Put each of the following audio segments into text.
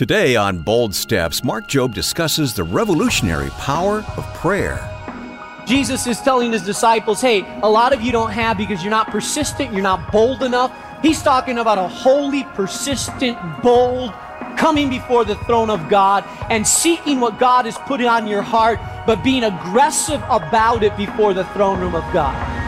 Today on Bold Steps, Mark Jobe discusses the revolutionary power of prayer. Jesus is telling his disciples, hey, a lot of you don't have because you're not persistent, you're not bold enough. He's talking about a holy, persistent, bold, coming before the throne of God and seeking what God has put on your heart, but being aggressive about it before the throne room of God.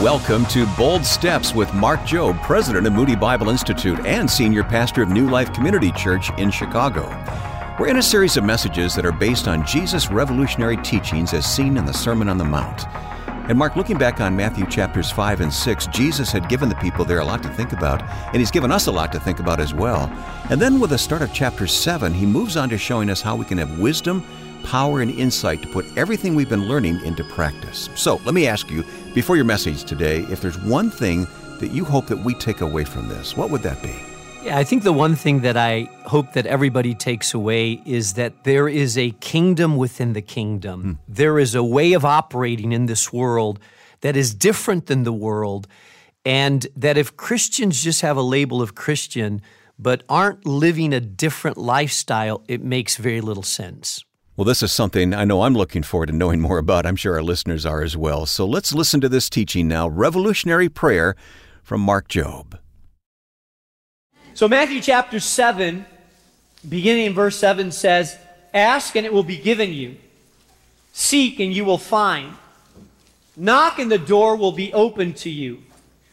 Welcome to Bold Steps with Mark Jobe, president of Moody Bible Institute and senior pastor of New Life Community Church in Chicago. We're in a series of messages that are based on Jesus' revolutionary teachings as seen in the Sermon on the Mount. And Mark, looking back on Matthew chapters 5 and 6, Jesus had given the people there a lot to think about, and he's given us a lot to think about as well. And then with the start of chapter 7, he moves on to showing us how we can have wisdom power and insight to put everything we've been learning into practice. So let me ask you, before your message today, if there's one thing that you hope that we take away from this, what would that be? Yeah, I think the one thing that I hope that everybody takes away is that there is a kingdom within the kingdom. Hmm. There is a way of operating in this world that is different than the world. And that if Christians just have a label of Christian, but aren't living a different lifestyle, it makes very little sense. Well, this is something I know I'm looking forward to knowing more about. I'm sure our listeners are as well. So let's listen to this teaching now Revolutionary Prayer from Mark Jobe. So, Matthew chapter 7, beginning in verse 7 says, Ask and it will be given you, seek and you will find, knock and the door will be opened to you.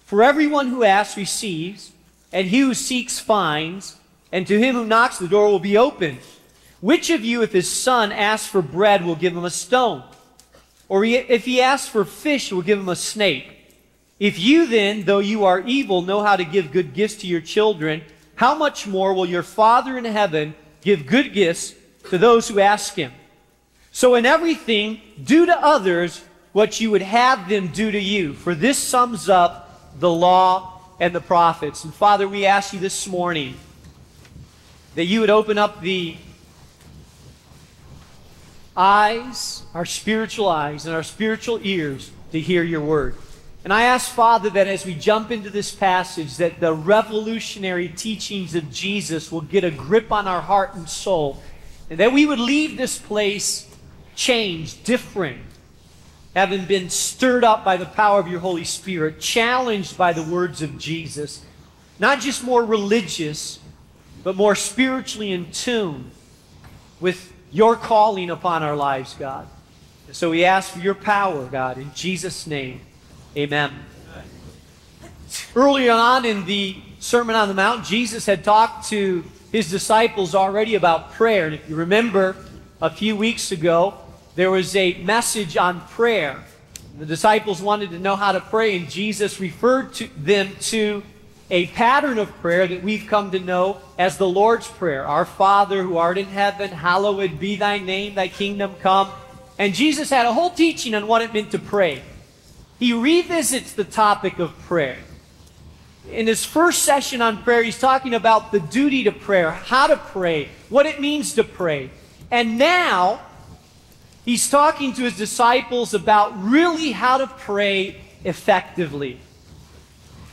For everyone who asks receives, and he who seeks finds, and to him who knocks the door will be opened. Which of you, if his son asks for bread, will give him a stone? Or if he asks for fish, will give him a snake? If you then, though you are evil, know how to give good gifts to your children, how much more will your Father in heaven give good gifts to those who ask him? So in everything, do to others what you would have them do to you. For this sums up the law and the prophets. And Father, we ask you this morning that you would open up the eyes, our spiritual eyes, and our spiritual ears to hear your word. And I ask, Father, that as we jump into this passage, that the revolutionary teachings of Jesus will get a grip on our heart and soul, and that we would leave this place changed, different, having been stirred up by the power of your Holy Spirit, challenged by the words of Jesus, not just more religious, but more spiritually in tune with your calling upon our lives, God. So we ask for your power, God, in Jesus' name. Amen. Earlier on in the Sermon on the Mount, Jesus had talked to his disciples already about prayer. And if you remember, a few weeks ago, there was a message on prayer. The disciples wanted to know how to pray, and Jesus referred to them to a pattern of prayer that we've come to know as the Lord's Prayer. Our Father who art in heaven, hallowed be thy name, thy kingdom come. And Jesus had a whole teaching on what it meant to pray. He revisits the topic of prayer. In his first session on prayer, he's talking about the duty to prayer, how to pray, what it means to pray. And now, he's talking to his disciples about really how to pray effectively.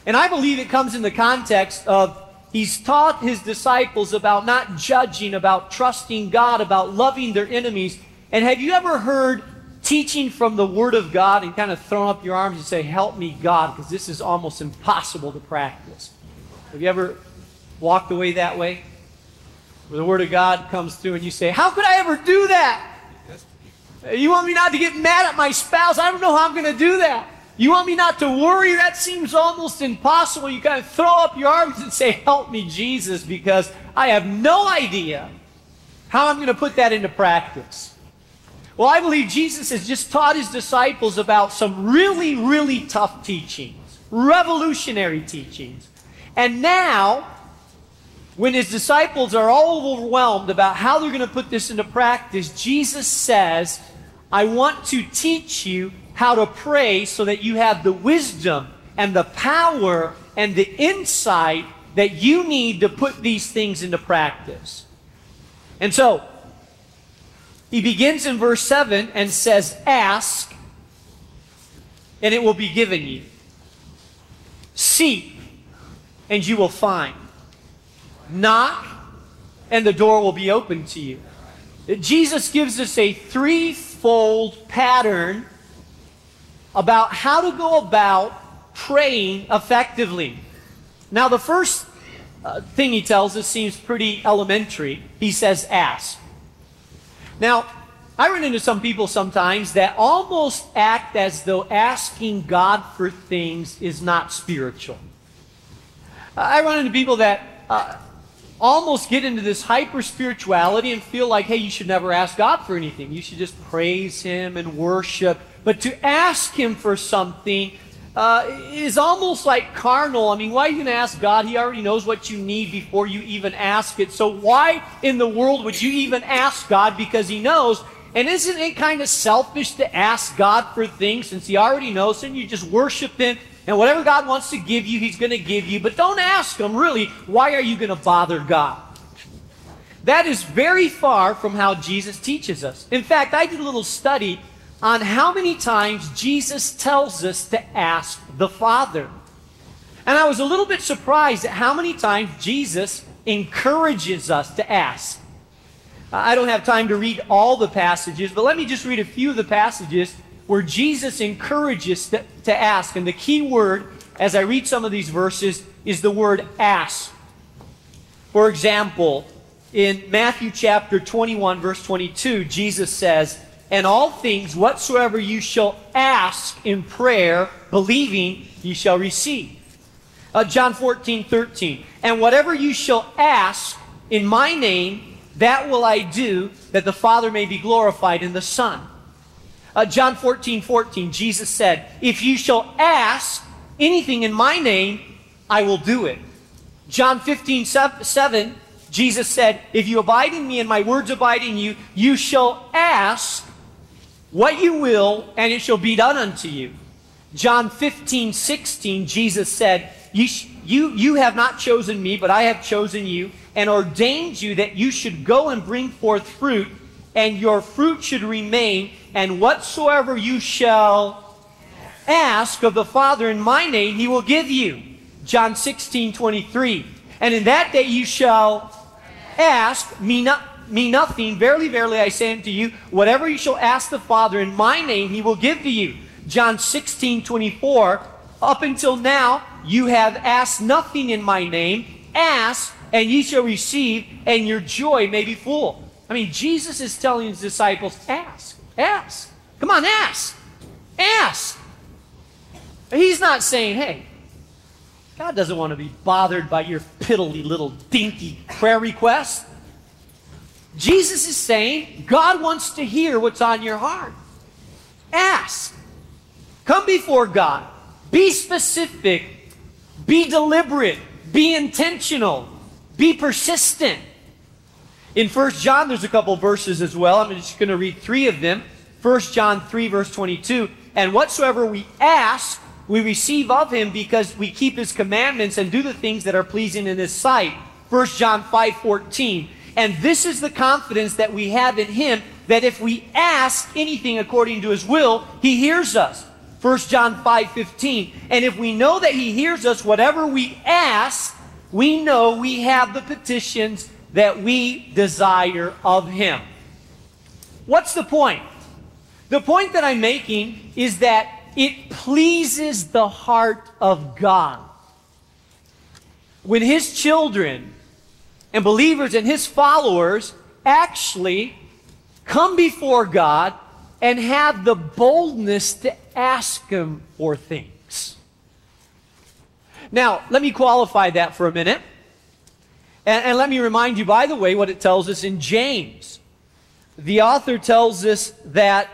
And I believe it comes in the context of he's taught his disciples about not judging, about trusting God, about loving their enemies. And have you ever heard teaching from the Word of God and kind of thrown up your arms and say, Help me, God, because this is almost impossible to practice? Have you ever walked away that way? Where the Word of God comes through and you say, How could I ever do that? You want me not to get mad at my spouse? I don't know how I'm going to do that. You want me not to worry? That seems almost impossible. You kind of throw up your arms and say, Help me, Jesus, because I have no idea how I'm going to put that into practice. Well, I believe Jesus has just taught his disciples about some really, really tough teachings, revolutionary teachings. And now, when his disciples are all overwhelmed about how they're going to put this into practice, Jesus says, I want to teach you how to pray so that you have the wisdom and the power and the insight that you need to put these things into practice. And so, He begins in verse 7 and says, Ask, and it will be given you. Seek, and you will find. Knock, and the door will be open to you. Jesus gives us a threefold pattern about how to go about praying effectively. Now, the first uh, thing he tells us seems pretty elementary. He says, ask. Now, I run into some people sometimes that almost act as though asking God for things is not spiritual. I run into people that uh, almost get into this hyper spirituality and feel like, hey, you should never ask God for anything. You should just praise Him and worship. But to ask Him for something uh, is almost like carnal. I mean, why are you going to ask God? He already knows what you need before you even ask it. So why in the world would you even ask God? Because He knows. And isn't it kind of selfish to ask God for things since He already knows and you just worship Him and whatever God wants to give you, He's going to give you. But don't ask Him, really, why are you going to bother God? That is very far from how Jesus teaches us. In fact, I did a little study on how many times Jesus tells us to ask the Father. And I was a little bit surprised at how many times Jesus encourages us to ask. I don't have time to read all the passages, but let me just read a few of the passages where Jesus encourages to, to ask. And the key word, as I read some of these verses, is the word ask. For example, in Matthew chapter 21, verse 22, Jesus says, and all things whatsoever you shall ask in prayer, believing, ye shall receive. Uh, John 14, 13. And whatever you shall ask in my name, that will I do, that the Father may be glorified in the Son. Uh, John 14, 14, Jesus said, If you shall ask anything in my name, I will do it. John 15, 7, Jesus said, If you abide in me and my words abide in you, you shall ask what you will, and it shall be done unto you. John 15, 16, Jesus said, you, you, you have not chosen me, but I have chosen you and ordained you that you should go and bring forth fruit, and your fruit should remain, and whatsoever you shall ask of the Father in my name, he will give you. John 16, 23. And in that day you shall ask me not me nothing. Verily, verily, I say unto you, whatever you shall ask the Father in my name, he will give to you. John 16, 24. Up until now, you have asked nothing in my name. Ask, and ye shall receive, and your joy may be full. I mean, Jesus is telling his disciples, ask, ask. Come on, ask. Ask. He's not saying, hey, God doesn't want to be bothered by your piddly little dinky prayer request. Jesus is saying God wants to hear what's on your heart. Ask. Come before God. Be specific. Be deliberate. Be intentional. Be persistent. In 1 John, there's a couple verses as well. I'm just going to read three of them. 1 John 3, verse 22. And whatsoever we ask, we receive of him because we keep his commandments and do the things that are pleasing in his sight. 1 John 5, 14. And this is the confidence that we have in Him that if we ask anything according to His will, He hears us. 1 John 5 15. And if we know that He hears us, whatever we ask, we know we have the petitions that we desire of Him. What's the point? The point that I'm making is that it pleases the heart of God. When His children and believers and his followers actually come before God and have the boldness to ask him for things. Now, let me qualify that for a minute. And, and, let me remind you, by the way, what it tells us in James. The author tells us that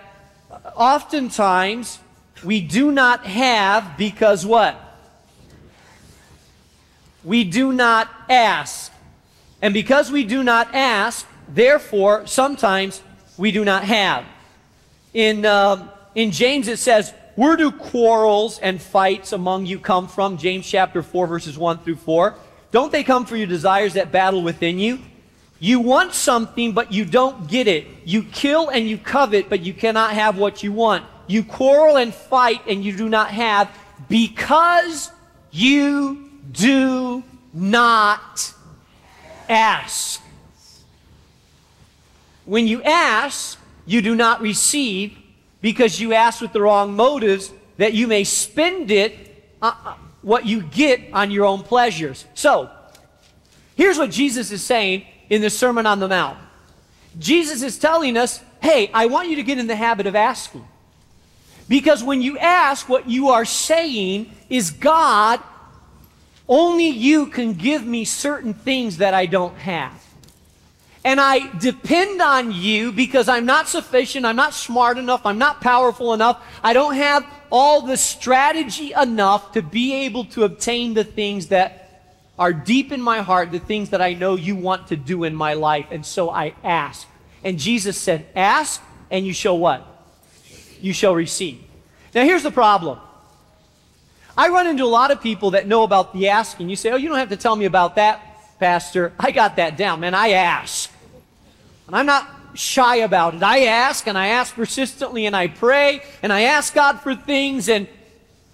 oftentimes we do not have because what? We do not ask. And because we do not ask, therefore, sometimes we do not have. In, uh, in James, it says, Where do quarrels and fights among you come from? James chapter 4, verses 1 through 4. Don't they come from your desires that battle within you? You want something, but you don't get it. You kill and you covet, but you cannot have what you want. You quarrel and fight, and you do not have because you do not ask. When you ask, you do not receive because you ask with the wrong motives that you may spend it, uh, uh, what you get on your own pleasures. So, here's what Jesus is saying in the Sermon on the Mount. Jesus is telling us, hey, I want you to get in the habit of asking. Because when you ask, what you are saying is, God, only you can give me certain things that I don't have. And I depend on you because I'm not sufficient, I'm not smart enough, I'm not powerful enough, I don't have all the strategy enough to be able to obtain the things that are deep in my heart, the things that I know you want to do in my life. And so I ask. And Jesus said, Ask, and you shall what? You shall receive. Now here's the problem. I run into a lot of people that know about the asking. You say, Oh, you don't have to tell me about that, Pastor. I got that down, man. I ask. And I'm not shy about it. I ask and I ask persistently and I pray and I ask God for things and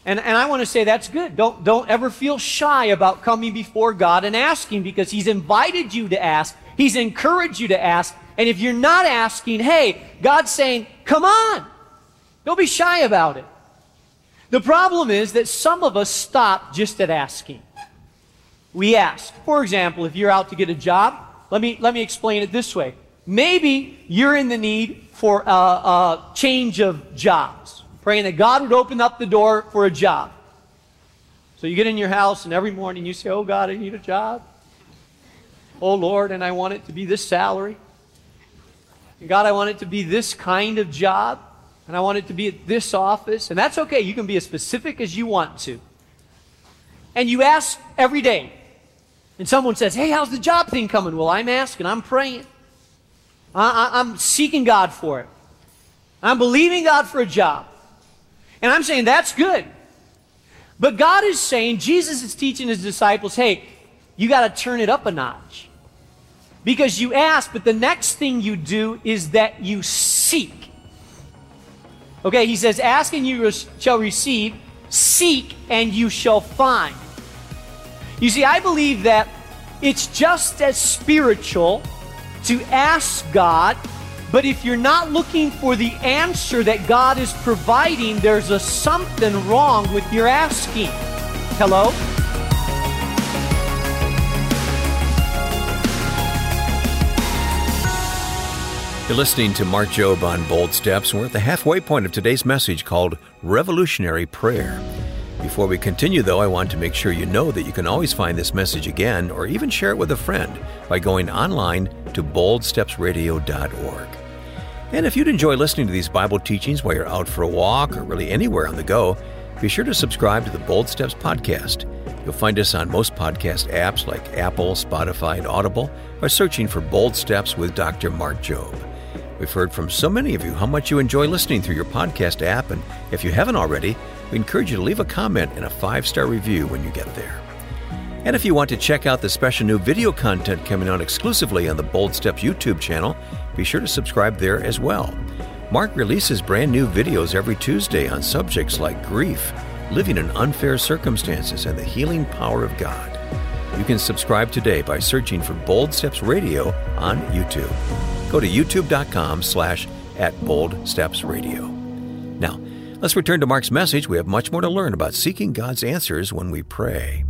and, and I want to say that's good. Don't, don't ever feel shy about coming before God and asking because He's invited you to ask. He's encouraged you to ask. And if you're not asking, hey, God's saying, come on. Don't be shy about it. The problem is that some of us stop just at asking. We ask. For example, if you're out to get a job, let me, let me explain it this way. Maybe you're in the need for a, a change of jobs, praying that God would open up the door for a job. So you get in your house, and every morning you say, Oh God, I need a job. Oh Lord, and I want it to be this salary. God, I want it to be this kind of job. And I want it to be at this office. And that's okay. You can be as specific as you want to. And you ask every day. And someone says, Hey, how's the job thing coming? Well, I'm asking, I'm praying. I, am seeking God for it. I'm believing God for a job. And I'm saying that's good. But God is saying, Jesus is teaching his disciples, hey, you got to turn it up a notch. Because you ask, but the next thing you do is that you seek. Okay, he says, ask and you shall receive, seek and you shall find. You see, I believe that it's just as spiritual to ask God, but if you're not looking for the answer that God is providing, there's a something wrong with your asking. Hello? You're listening to Mark Jobe on Bold Steps. We're at the halfway point of today's message called Revolutionary Prayer. Before we continue, though, I want to make sure you know that you can always find this message again or even share it with a friend by going online to boldstepsradio.org. And if you'd enjoy listening to these Bible teachings while you're out for a walk or really anywhere on the go, be sure to subscribe to the Bold Steps podcast. You'll find us on most podcast apps like Apple, Spotify, and Audible by searching for Bold Steps with Dr. Mark Jobe. We've heard from so many of you how much you enjoy listening through your podcast app, and if you haven't already, we encourage you to leave a comment and a five star review when you get there. And if you want to check out the special new video content coming out exclusively on the Bold Steps YouTube channel, be sure to subscribe there as well. Mark releases brand new videos every Tuesday on subjects like grief, living in unfair circumstances, and the healing power of God. You can subscribe today by searching for Bold Steps Radio on YouTube. Go to youtube.com slash at Bold Steps Radio. Now, Let's return to Mark's message. We have much more to learn about seeking God's answers when we pray.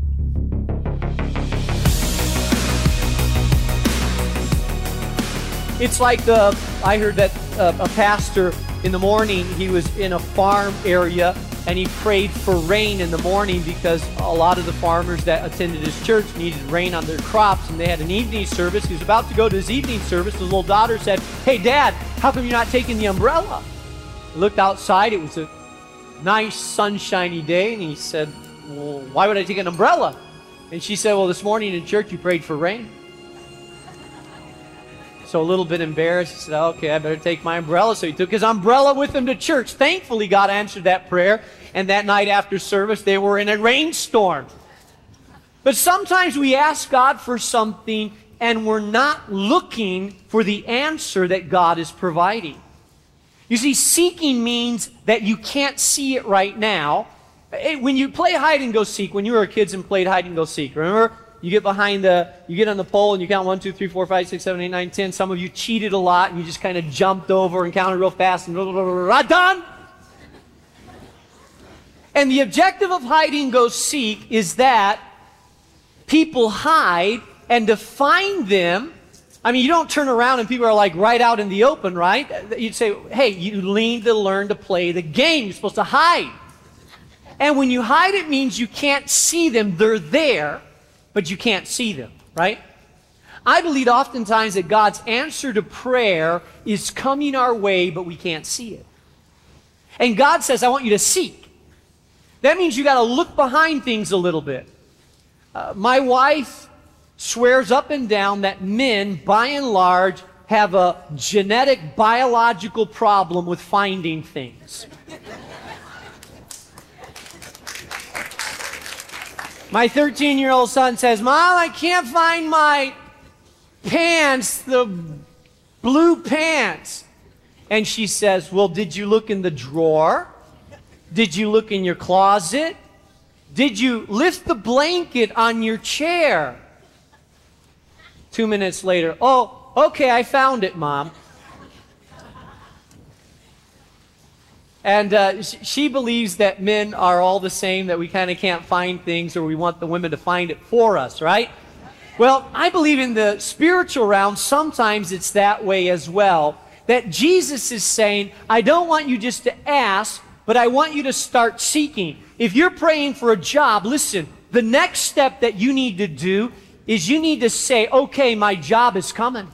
It's like the, I heard that uh, a pastor in the morning, he was in a farm area and he prayed for rain in the morning because a lot of the farmers that attended his church needed rain on their crops and they had an evening service. He was about to go to his evening service. His little daughter said, Hey, Dad, how come you're not taking the umbrella? He looked outside. It was a nice sunshiny day, and he said, Well, why would I take an umbrella? And she said, Well, this morning in church you prayed for rain. So a little bit embarrassed, he said, Okay, I better take my umbrella. So he took his umbrella with him to church. Thankfully, God answered that prayer, and that night after service, they were in a rainstorm. But sometimes we ask God for something and we're not looking for the answer that God is providing. You see, seeking means that you can't see it right now. When you play hide and go seek, when you were kids and played hide and go seek, remember? You get behind the, you get on the pole and you count one, two, three, four, five, six, seven, eight, nine, ten. Some of you cheated a lot and you just kind of jumped over and counted real fast and blah, blah, blah, done. And the objective of hide and go seek is that people hide and to find them I mean, you don't turn around and people are like right out in the open, right? You'd say, hey, you need to learn to play the game. You're supposed to hide. And when you hide, it means you can't see them. They're there, but you can't see them, right? I believe oftentimes that God's answer to prayer is coming our way, but we can't see it. And God says, I want you to seek. That means you got to look behind things a little bit. Uh, my wife swears up and down that men, by and large, have a genetic biological problem with finding things. My 13 year old son says, Mom, I can't find my pants, the blue pants. And she says, Well, did you look in the drawer? Did you look in your closet? Did you lift the blanket on your chair? Two minutes later, oh, okay, I found it, Mom. And uh, she believes that men are all the same, that we kind of can't find things or we want the women to find it for us, right? Well, I believe in the spiritual realm, sometimes it's that way as well. That Jesus is saying, I don't want you just to ask, but I want you to start seeking. If you're praying for a job, listen, the next step that you need to do is you need to say, okay, my job is coming.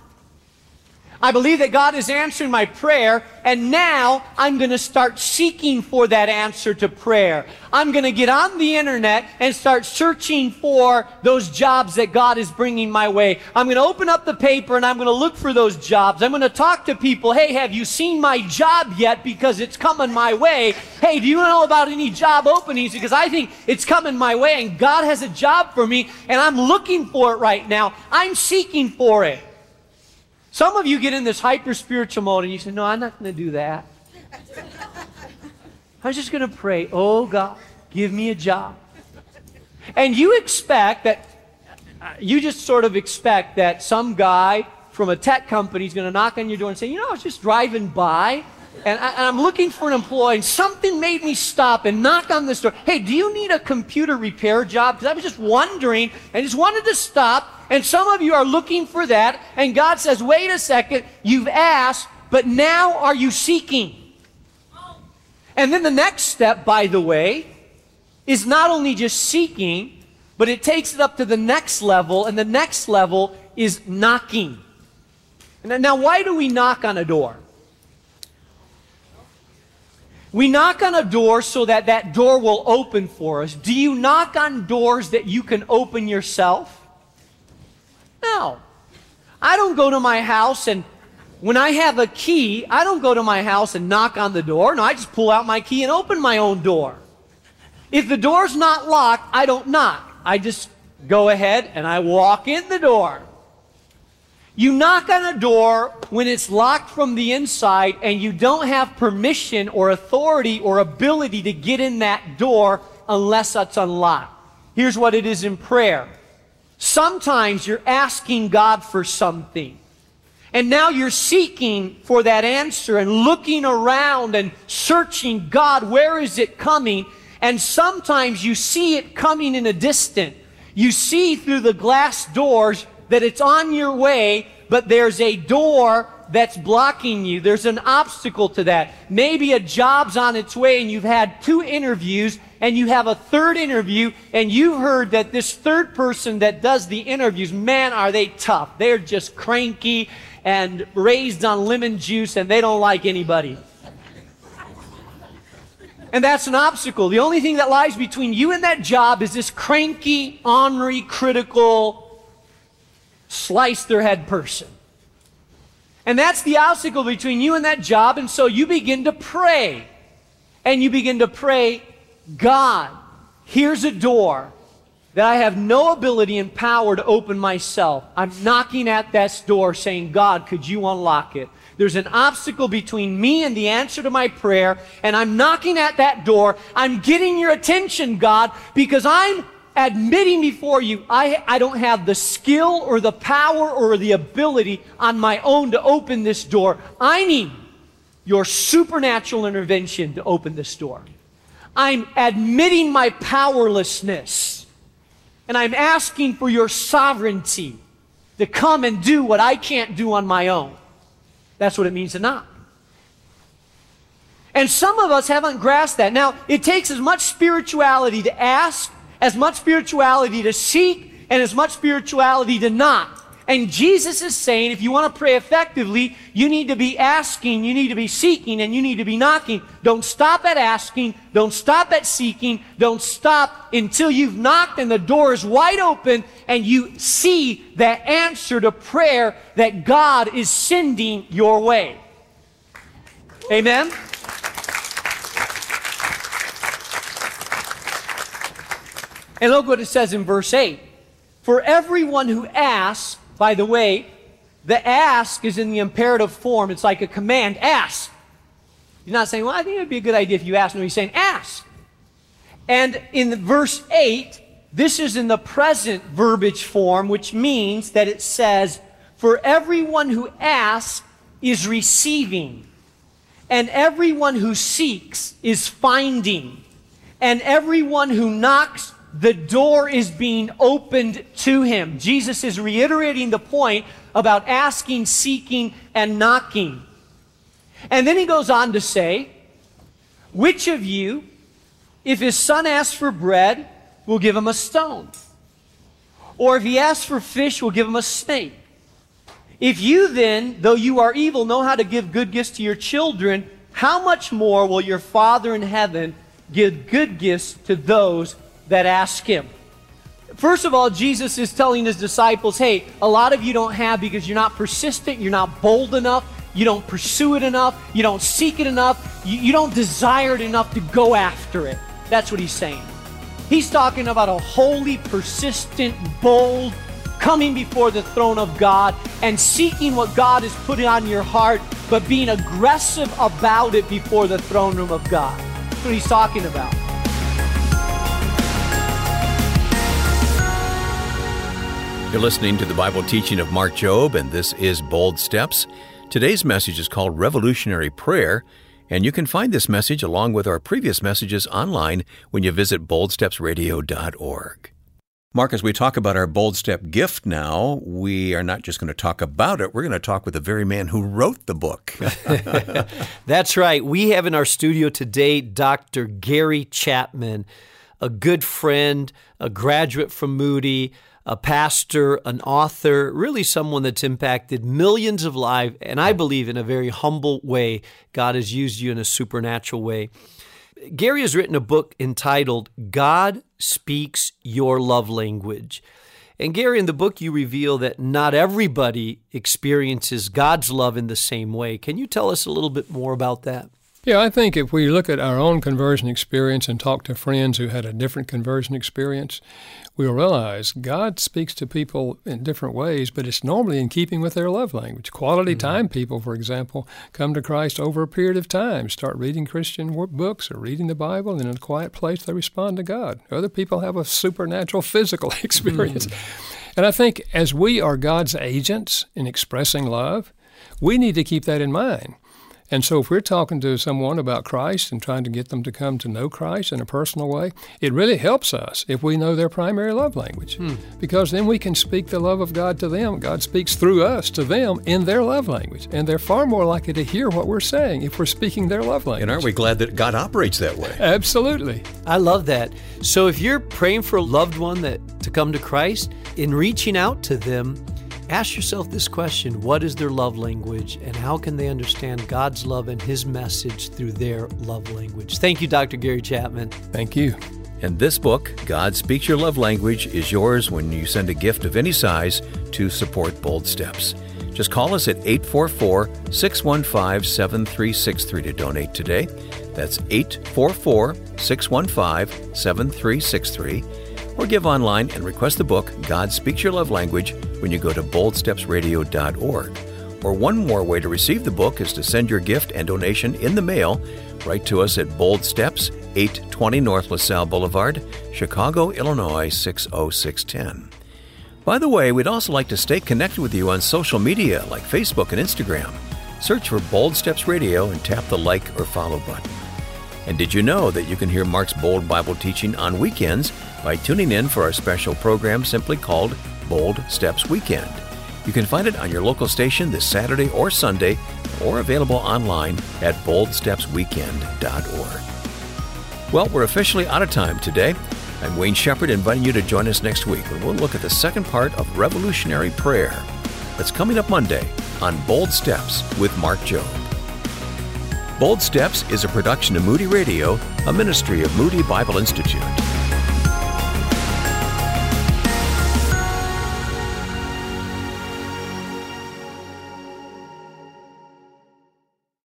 I believe that God is answering my prayer, and now I'm going to start seeking for that answer to prayer. I'm going to get on the internet and start searching for those jobs that God is bringing my way. I'm going to open up the paper and I'm going to look for those jobs. I'm going to talk to people. Hey, have you seen my job yet? Because it's coming my way. Hey, do you know about any job openings? Because I think it's coming my way and God has a job for me and I'm looking for it right now. I'm seeking for it. Some of you get in this hyper spiritual mode and you say, No, I'm not going to do that. I'm just going to pray, Oh God, give me a job. And you expect that, uh, you just sort of expect that some guy from a tech company is going to knock on your door and say, You know, I was just driving by and, I, am looking for an employee, and something made me stop and knock on this door. Hey, do you need a computer repair job? Because I was just wondering, and just wanted to stop. And some of you are looking for that, and God says, wait a second, you've asked, but now are you seeking? And then the next step, by the way, is not only just seeking, but it takes it up to the next level, and the next level is knocking. Now, why do we knock on a door? We knock on a door so that that door will open for us. Do you knock on doors that you can open yourself? No. I don't go to my house and when I have a key, I don't go to my house and knock on the door. No, I just pull out my key and open my own door. If the door's not locked, I don't knock. I just go ahead and I walk in the door. You knock on a door when it's locked from the inside and you don't have permission or authority or ability to get in that door unless it's unlocked. Here's what it is in prayer. Sometimes you're asking God for something. And now you're seeking for that answer and looking around and searching, God, where is it coming? And sometimes you see it coming in a distant. You see through the glass doors that it's on your way, but there's a door that's blocking you. There's an obstacle to that. Maybe a job's on its way and you've had two interviews and you have a third interview and you've heard that this third person that does the interviews, man, are they tough. They're just cranky and raised on lemon juice and they don't like anybody. And that's an obstacle. The only thing that lies between you and that job is this cranky, ornery, critical, slice their head person. And that's the obstacle between you and that job. And so you begin to pray. And you begin to pray, God, here's a door. that I have no ability and power to open myself. I'm knocking at that door saying, God, could you unlock it? There's an obstacle between me and the answer to my prayer, and I'm knocking at that door. I'm getting your attention, God, because I'm admitting before you I, I don't have the skill or the power or the ability on my own to open this door. I need your supernatural intervention to open this door. I'm admitting my powerlessness. And I'm asking for your sovereignty to come and do what I can't do on my own. That's what it means to knock. And some of us haven't grasped that. Now, it takes as much spirituality to ask, as much spirituality to seek, and as much spirituality to not. And Jesus is saying if you want to pray effectively, you need to be asking, you need to be seeking, and you need to be knocking. Don't stop at asking, don't stop at seeking, don't stop until you've knocked and the door is wide open and you see that answer to prayer that God is sending your way. Amen? And look what it says in verse 8. For everyone who asks, by the way, the ask is in the imperative form. It's like a command ask. He's not saying, well, I think it would be a good idea if you asked. No, he's saying ask. And in verse 8, this is in the present verbage form, which means that it says, For everyone who asks is receiving, and everyone who seeks is finding, and everyone who knocks the door is being opened to him. Jesus is reiterating the point about asking, seeking, and knocking. And then he goes on to say, Which of you, if his son asks for bread, will give him a stone? Or if he asks for fish, will give him a snake? If you then, though you are evil, know how to give good gifts to your children, how much more will your Father in heaven give good gifts to those that ask him. First of all, Jesus is telling his disciples, hey, a lot of you don't have because you're not persistent, you're not bold enough, you don't pursue it enough, you don't seek it enough, you, you don't desire it enough to go after it. That's what he's saying. He's talking about a holy, persistent, bold, coming before the throne of God and seeking what God has put on your heart, but being aggressive about it before the throne room of God. That's what he's talking about. You're listening to the Bible teaching of Mark Jobe, and this is Bold Steps. Today's message is called Revolutionary Prayer, and you can find this message along with our previous messages online when you visit boldstepsradio.org. Mark, as we talk about our Bold Step gift now, we are not just going to talk about it, we're going to talk with the very man who wrote the book. That's right. We have in our studio today Dr. Gary Chapman, a good friend, a graduate from Moody a pastor, an author, really someone that's impacted millions of lives. And I believe in a very humble way, God has used you in a supernatural way. Gary has written a book entitled God Speaks Your Love Language. And Gary, in the book, you reveal that not everybody experiences God's love in the same way. Can you tell us a little bit more about that? Yeah, I think if we look at our own conversion experience and talk to friends who had a different conversion experience, we'll realize God speaks to people in different ways, but it's normally in keeping with their love language. Quality mm-hmm. time people, for example, come to Christ over a period of time, start reading Christian books or reading the Bible, and in a quiet place they respond to God. Other people have a supernatural physical experience. Mm-hmm. And I think as we are God's agents in expressing love, we need to keep that in mind. And so, if we're talking to someone about Christ and trying to get them to come to know Christ in a personal way, it really helps us if we know their primary love language. Hmm. Because then we can speak the love of God to them. God speaks through us to them in their love language. And they're far more likely to hear what we're saying if we're speaking their love language. And aren't we glad that God operates that way? Absolutely. I love that. So, if you're praying for a loved one that to come to Christ, in reaching out to them, Ask yourself this question What is their love language, and how can they understand God's love and His message through their love language? Thank you, Dr. Gary Chapman. Thank you. And this book, God Speaks Your Love Language, is yours when you send a gift of any size to support Bold Steps. Just call us at 844 615 7363 to donate today. That's 844 615 7363 or give online and request the book God Speaks Your Love Language when you go to boldstepsradio.org. Or one more way to receive the book is to send your gift and donation in the mail. Write to us at Bold Steps, 820 North LaSalle Boulevard, Chicago, Illinois 60610. By the way, we'd also like to stay connected with you on social media like Facebook and Instagram. Search for Bold Steps Radio and tap the like or follow button. And did you know that you can hear Mark's Bold Bible teaching on weekends by tuning in for our special program simply called Bold Steps Weekend? You can find it on your local station this Saturday or Sunday or available online at boldstepsweekend.org. Well, we're officially out of time today. I'm Wayne Shepherd inviting you to join us next week when we'll look at the second part of Revolutionary Prayer. That's coming up Monday on Bold Steps with Mark Jobe. Bold Steps is a production of Moody Radio, a ministry of Moody Bible Institute.